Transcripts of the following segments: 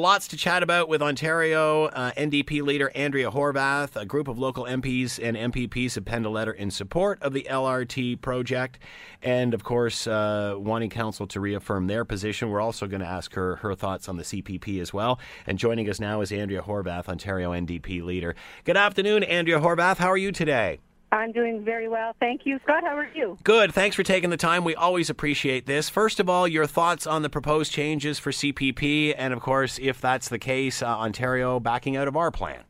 Lots to chat about with Ontario uh, NDP leader Andrea Horwath. A group of local MPs and MPPs have penned a letter in support of the LRT project, and of course, uh, wanting council to reaffirm their position. We're also going to ask her her thoughts on the CPP as well. And joining us now is Andrea Horwath, Ontario NDP leader. Good afternoon, Andrea Horwath. How are you today? I'm doing very well. Thank you. Scott, how are you? Good. Thanks for taking the time. We always appreciate this. First of all, your thoughts on the proposed changes for CPP, and of course, if that's the case, uh, Ontario backing out of our plan.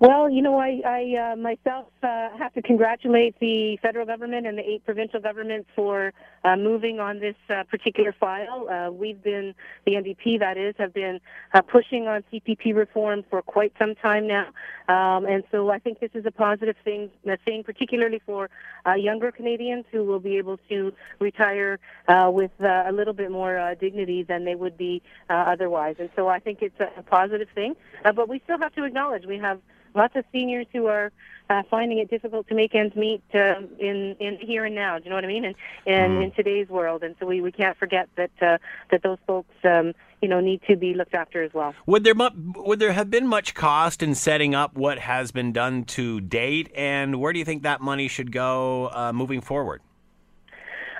Well, you know, I, I uh, myself uh, have to congratulate the federal government and the eight provincial governments for uh, moving on this uh, particular file. Uh, we've been, the NDP that is, have been uh, pushing on CPP reform for quite some time now. Um, and so I think this is a positive thing, a thing particularly for younger Canadians who will be able to retire with a little bit more dignity than they would be otherwise. And so I think it's a positive thing. but we still have to acknowledge we have lots of seniors who are uh, finding it difficult to make ends meet uh, in in here and now. Do you know what I mean? And and mm. in today's world, and so we, we can't forget that uh, that those folks. Um, you know, need to be looked after as well. Would there mu- would there have been much cost in setting up what has been done to date, and where do you think that money should go uh, moving forward?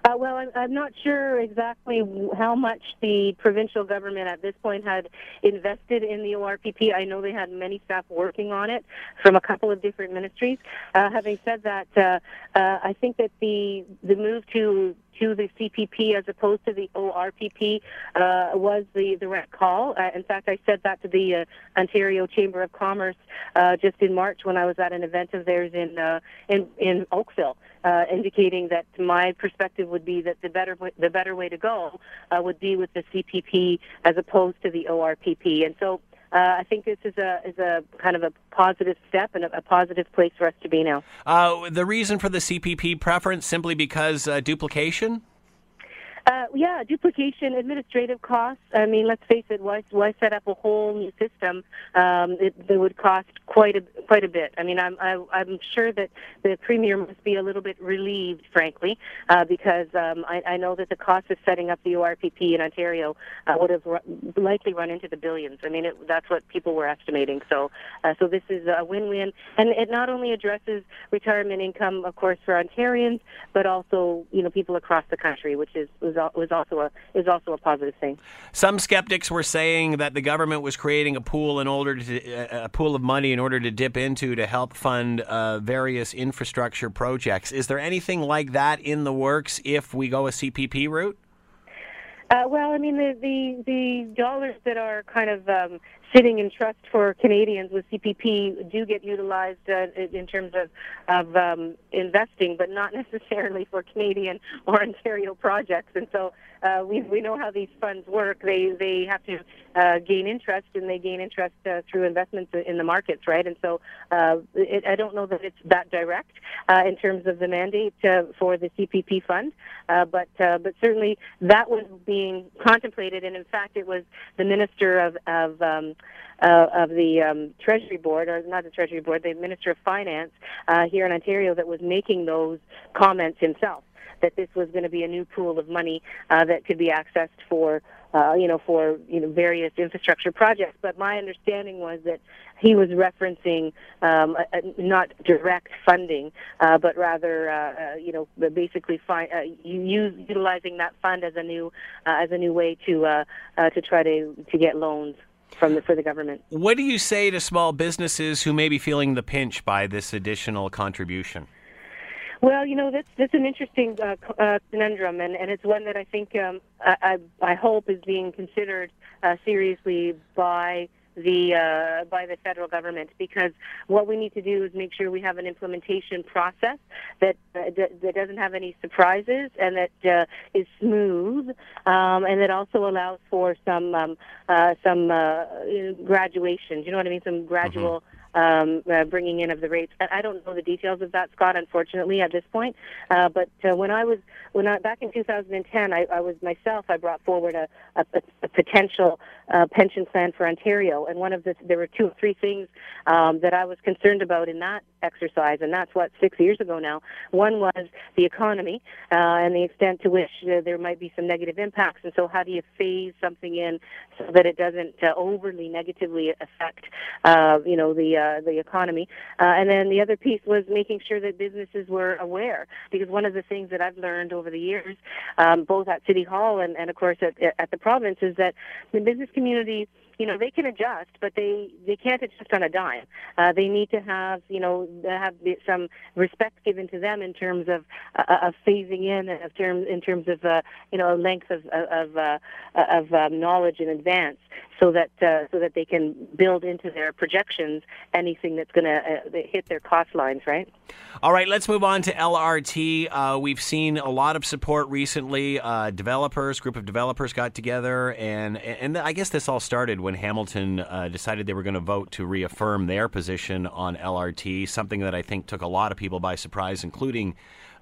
Uh, well, I'm, I'm not sure exactly how much the provincial government at this point had invested in the ORPP. I know they had many staff working on it from a couple of different ministries. Uh, having said that, uh, uh, I think that the the move to to the CPP as opposed to the ORPP uh, was the, the right call. Uh, in fact, I said that to the uh, Ontario Chamber of Commerce uh, just in March when I was at an event of theirs in uh, in, in Oakville, uh, indicating that my perspective would be that the better the better way to go would be with the CPP as opposed to the ORPP. And so uh, I think this is a is a kind of a positive step and a, a positive place for us to be now. Uh, the reason for the CPP preference simply because uh, duplication. Uh, yeah, duplication, administrative costs. I mean, let's face it. Why, why set up a whole new system um, it, that would cost quite a quite a bit? I mean, I'm I, am i am sure that the premier must be a little bit relieved, frankly, uh, because um, I, I know that the cost of setting up the ORPP in Ontario uh, would have likely run into the billions. I mean, it, that's what people were estimating. So, uh, so this is a win-win, and it not only addresses retirement income, of course, for Ontarians, but also you know people across the country, which is was was also a is also a positive thing. Some skeptics were saying that the government was creating a pool in order to a pool of money in order to dip into to help fund uh, various infrastructure projects. Is there anything like that in the works if we go a CPP route? Uh, well, I mean, the, the the dollars that are kind of um, sitting in trust for Canadians with CPP do get utilized uh, in terms of of um, investing, but not necessarily for Canadian or Ontario projects. And so uh, we we know how these funds work. They they have to uh, gain interest, and they gain interest uh, through investments in the markets, right? And so uh, it, I don't know that it's that direct uh, in terms of the mandate uh, for the CPP fund, uh, but uh, but certainly that was being contemplated, and in fact, it was the minister of of um, uh, of the um, Treasury Board, or not the Treasury Board, the Minister of Finance uh, here in Ontario that was making those comments himself. That this was going to be a new pool of money uh, that could be accessed for, uh, you know, for you know various infrastructure projects. But my understanding was that he was referencing um, a, a, not direct funding, uh, but rather, uh, uh, you know, basically fi- uh, utilizing that fund as a new uh, as a new way to to try to to get loans from the, for the government. What do you say to small businesses who may be feeling the pinch by this additional contribution? Well, you know that's that's an interesting uh, uh, conundrum, and, and it's one that I think um, I, I, I hope is being considered uh, seriously by the uh, by the federal government because what we need to do is make sure we have an implementation process that uh, that doesn't have any surprises and that uh, is smooth um, and that also allows for some um, uh, some uh, graduation. You know what I mean? Some gradual. Um, uh, bringing in of the rates. I don't know the details of that, Scott, unfortunately, at this point. Uh, but uh, when I was when I back in 2010, I, I was myself. I brought forward a, a, a potential uh, pension plan for Ontario, and one of the there were two or three things um, that I was concerned about in that exercise, and that's what six years ago now. One was the economy uh, and the extent to which uh, there might be some negative impacts, and so how do you phase something in so that it doesn't uh, overly negatively affect, uh, you know, the uh, the economy. Uh, and then the other piece was making sure that businesses were aware, because one of the things that I've learned over the years, um, both at City Hall and, and of course at, at the province, is that the business community you know they can adjust, but they they can't adjust on a dime. Uh, they need to have you know have some respect given to them in terms of uh, of phasing in, of terms in terms of uh, you know a length of of uh, of um, knowledge in advance, so that uh, so that they can build into their projections anything that's going to uh, hit their cost lines. Right. All right, let's move on to LRT. Uh, we've seen a lot of support recently. Uh, developers, group of developers got together, and and I guess this all started when Hamilton uh, decided they were going to vote to reaffirm their position on LRT, something that I think took a lot of people by surprise, including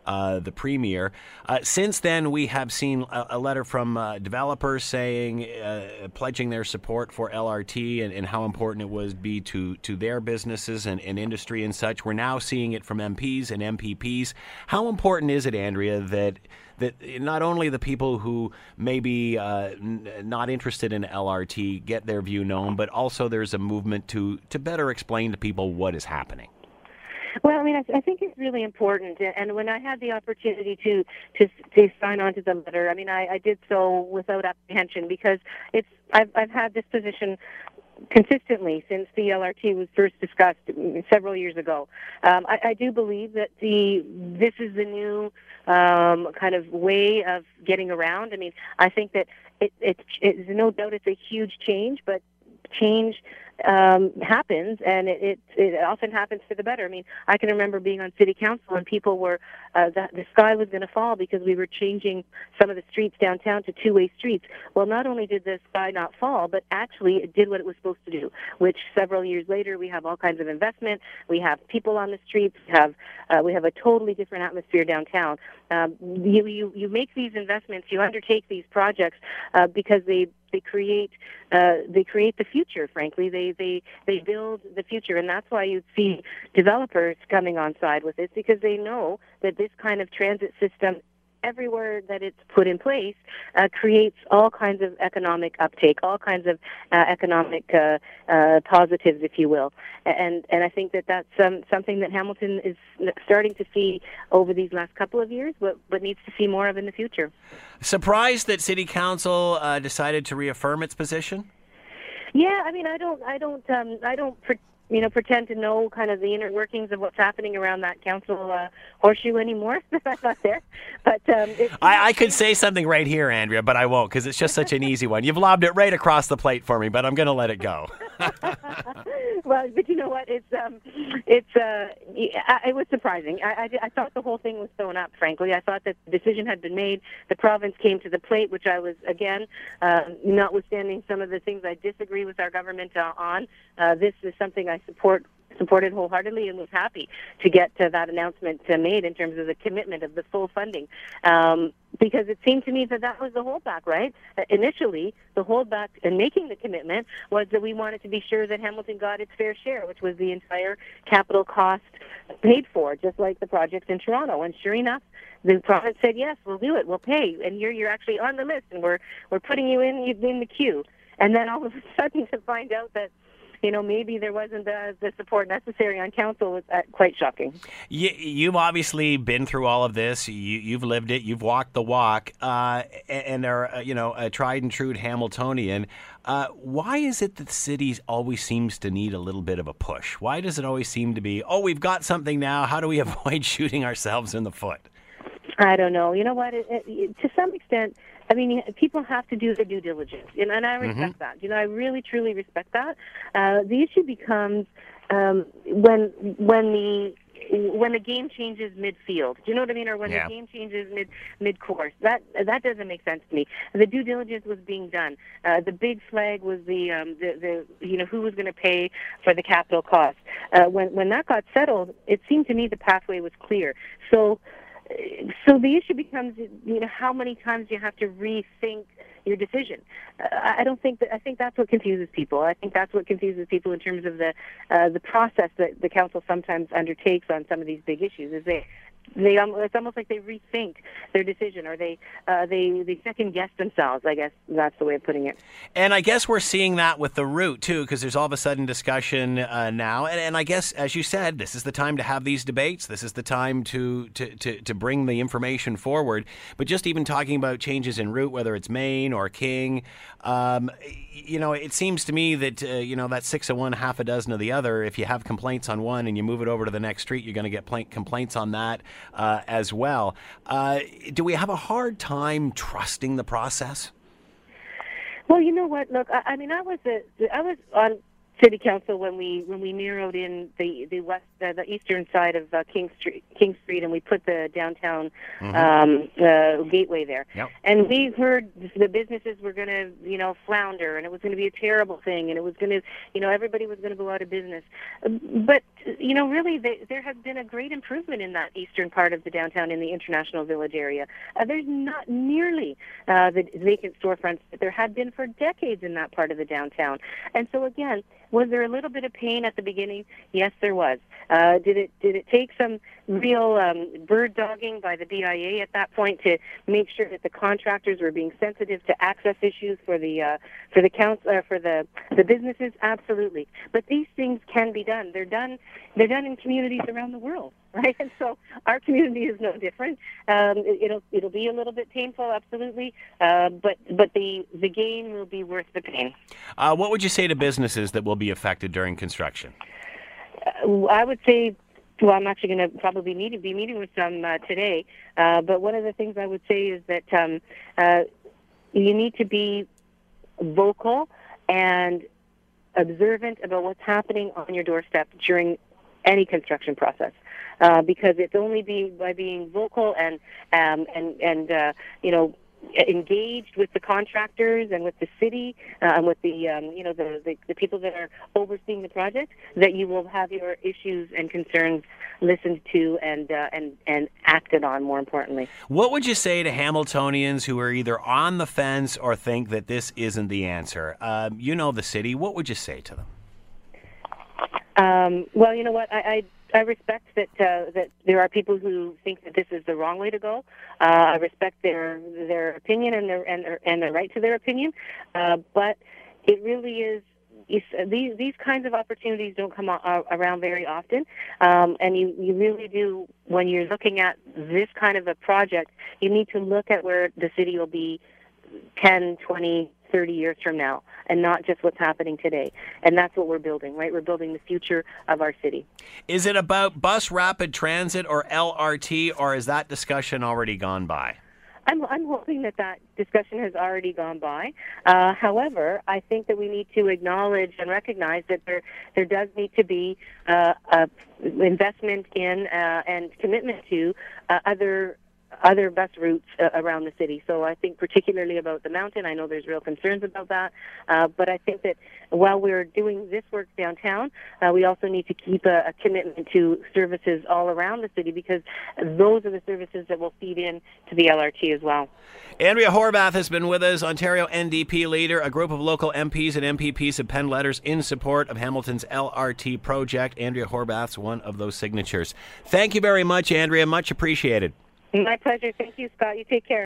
uh, the premier. Uh, since then, we have seen a, a letter from uh, developers saying, uh, pledging their support for LRT and, and, how important it would be to, to their businesses and, and, industry and such. We're now seeing it from MPs and MPPs. How important is it, Andrea, that that not only the people who may be uh, n- not interested in LRT get their view known, but also there's a movement to to better explain to people what is happening. Well, I mean, I, I think it's really important. And when I had the opportunity to to to sign on to the letter, I mean, I, I did so without apprehension because it's I've I've had this position consistently since the LRT was first discussed several years ago. Um, I, I do believe that the this is the new um, kind of way of getting around. I mean, I think that it, it, it's no doubt it's a huge change, but change um, happens, and it, it it often happens for the better. I mean, I can remember being on city council and people were uh, the, the sky was going to fall because we were changing some of the streets downtown to two-way streets. Well, not only did the sky not fall, but actually it did what it was supposed to do. Which several years later, we have all kinds of investment. We have people on the streets. We have uh, we have a totally different atmosphere downtown. Um, you, you you make these investments, you undertake these projects uh, because they they create uh, they create the future. Frankly, they they they build the future, and that's why you see developers coming on side with this because they know that this kind of transit system everywhere that it's put in place uh, creates all kinds of economic uptake, all kinds of uh, economic uh, uh positives, if you will. And and I think that that's um, something that Hamilton is starting to see over these last couple of years, but but needs to see more of in the future. Surprised that City Council uh, decided to reaffirm its position. Yeah, I mean, I don't, I don't, um, I don't. You know, pretend to know kind of the inner workings of what's happening around that council uh, horseshoe anymore. I'm not there, but um, I, I could say something right here, Andrea, but I won't because it's just such an easy one. You've lobbed it right across the plate for me, but I'm going to let it go. well, but you know what? It's um, it's uh, it was surprising. I, I I thought the whole thing was thrown up. Frankly, I thought that the decision had been made. The province came to the plate, which I was again, uh, notwithstanding some of the things I disagree with our government uh, on. Uh, this is something I support supported wholeheartedly and was happy to get to that announcement uh, made in terms of the commitment of the full funding. Um, because it seemed to me that that was the holdback, right? Uh, initially, the holdback in making the commitment was that we wanted to be sure that Hamilton got its fair share, which was the entire capital cost paid for, just like the projects in Toronto. And sure enough, the province said, "Yes, we'll do it. We'll pay, and you're you're actually on the list, and we're we're putting you in in the queue." And then all of a sudden, to find out that you know, maybe there wasn't the, the support necessary on council was uh, quite shocking. You, have obviously been through all of this. You, have lived it. You've walked the walk, uh, and are uh, you know a tried and true Hamiltonian. Uh, why is it that the city always seems to need a little bit of a push? Why does it always seem to be, oh, we've got something now. How do we avoid shooting ourselves in the foot? I don't know. You know what? It, it, to some extent, I mean, people have to do their due diligence, and, and I respect mm-hmm. that. You know, I really, truly respect that. Uh, the issue becomes um, when when the when the game changes midfield. Do you know what I mean? Or when yeah. the game changes mid mid course. That that doesn't make sense to me. The due diligence was being done. Uh, the big flag was the um, the the you know who was going to pay for the capital cost. Uh, when when that got settled, it seemed to me the pathway was clear. So so the issue becomes, you know, how many times you have to rethink your decision. Uh, I don't think that. I think that's what confuses people. I think that's what confuses people in terms of the uh, the process that the council sometimes undertakes on some of these big issues. Is they they it's almost like they rethink their decision or they uh, they they second guess themselves. I guess that's the way of putting it. And I guess we're seeing that with the route too, because there's all of a sudden discussion uh, now. And, and I guess, as you said, this is the time to have these debates. This is the time to, to to to bring the information forward. But just even talking about changes in route, whether it's Main or King, um, you know, it seems to me that uh, you know that six of one, half a dozen of the other. If you have complaints on one and you move it over to the next street, you're going to get pl- complaints on that uh, as well. Uh, do we have a hard time trusting the process? Well, you know what? Look, I, I mean, I was a, I was on city council when we when we narrowed in the the west uh, the eastern side of uh, King Street King Street and we put the downtown mm-hmm. um, uh, gateway there. Yep. And we heard the businesses were going to you know flounder and it was going to be a terrible thing and it was going to you know everybody was going to go out of business. But you know really they, there has been a great improvement in that eastern part of the downtown in the International Village area. Uh, there's not nearly uh, the vacant storefronts that there had been for decades in that part of the downtown. And so again was there a little bit of pain at the beginning? Yes, there was. Uh, did it did it take some real um, bird dogging by the BIA at that point to make sure that the contractors were being sensitive to access issues for the uh, for the council uh, for the the businesses? Absolutely. But these things can be done. They're done. They're done in communities around the world, right? And so our community is no different. Um, it, will it'll be a little bit painful, absolutely. Uh, but but the the gain will be worth the pain. Uh, what would you say to businesses that will be affected during construction? I would say well, I'm actually going to probably meet, be meeting with some uh, today. Uh, but one of the things I would say is that um, uh, you need to be vocal and observant about what's happening on your doorstep during any construction process. Uh, because it's only being by being vocal and um, and and uh, you know engaged with the contractors and with the city uh, and with the um, you know the, the, the people that are overseeing the project that you will have your issues and concerns listened to and uh, and and acted on more importantly. What would you say to hamiltonians who are either on the fence or think that this isn't the answer? Um, you know the city. What would you say to them? Um, well you know what? I, I respect that uh, that there are people who think that this is the wrong way to go. Uh, I respect their their opinion and their and their, and right to their opinion, uh, but it really is. These these kinds of opportunities don't come around very often, um, and you, you really do when you're looking at this kind of a project. You need to look at where the city will be 10, 20, 30 years from now and not just what's happening today. And that's what we're building, right? We're building the future of our city. Is it about bus rapid transit or LRT, or is that discussion already gone by? I'm, I'm hoping that that discussion has already gone by. Uh, however, I think that we need to acknowledge and recognize that there there does need to be uh, a investment in uh, and commitment to uh, other other bus routes uh, around the city. So I think particularly about the mountain, I know there's real concerns about that. Uh, but I think that while we're doing this work downtown, uh, we also need to keep a, a, commitment to services all around the city because those are the services that will feed in to the LRT as well. Andrea Horwath has been with us, Ontario NDP leader. A group of local MPs and MPPs have penned letters in support of Hamilton's LRT project. Andrea Horwath's one of those signatures. Thank you very much, Andrea. Much appreciated. My pleasure. Thank you, Scott. You take care.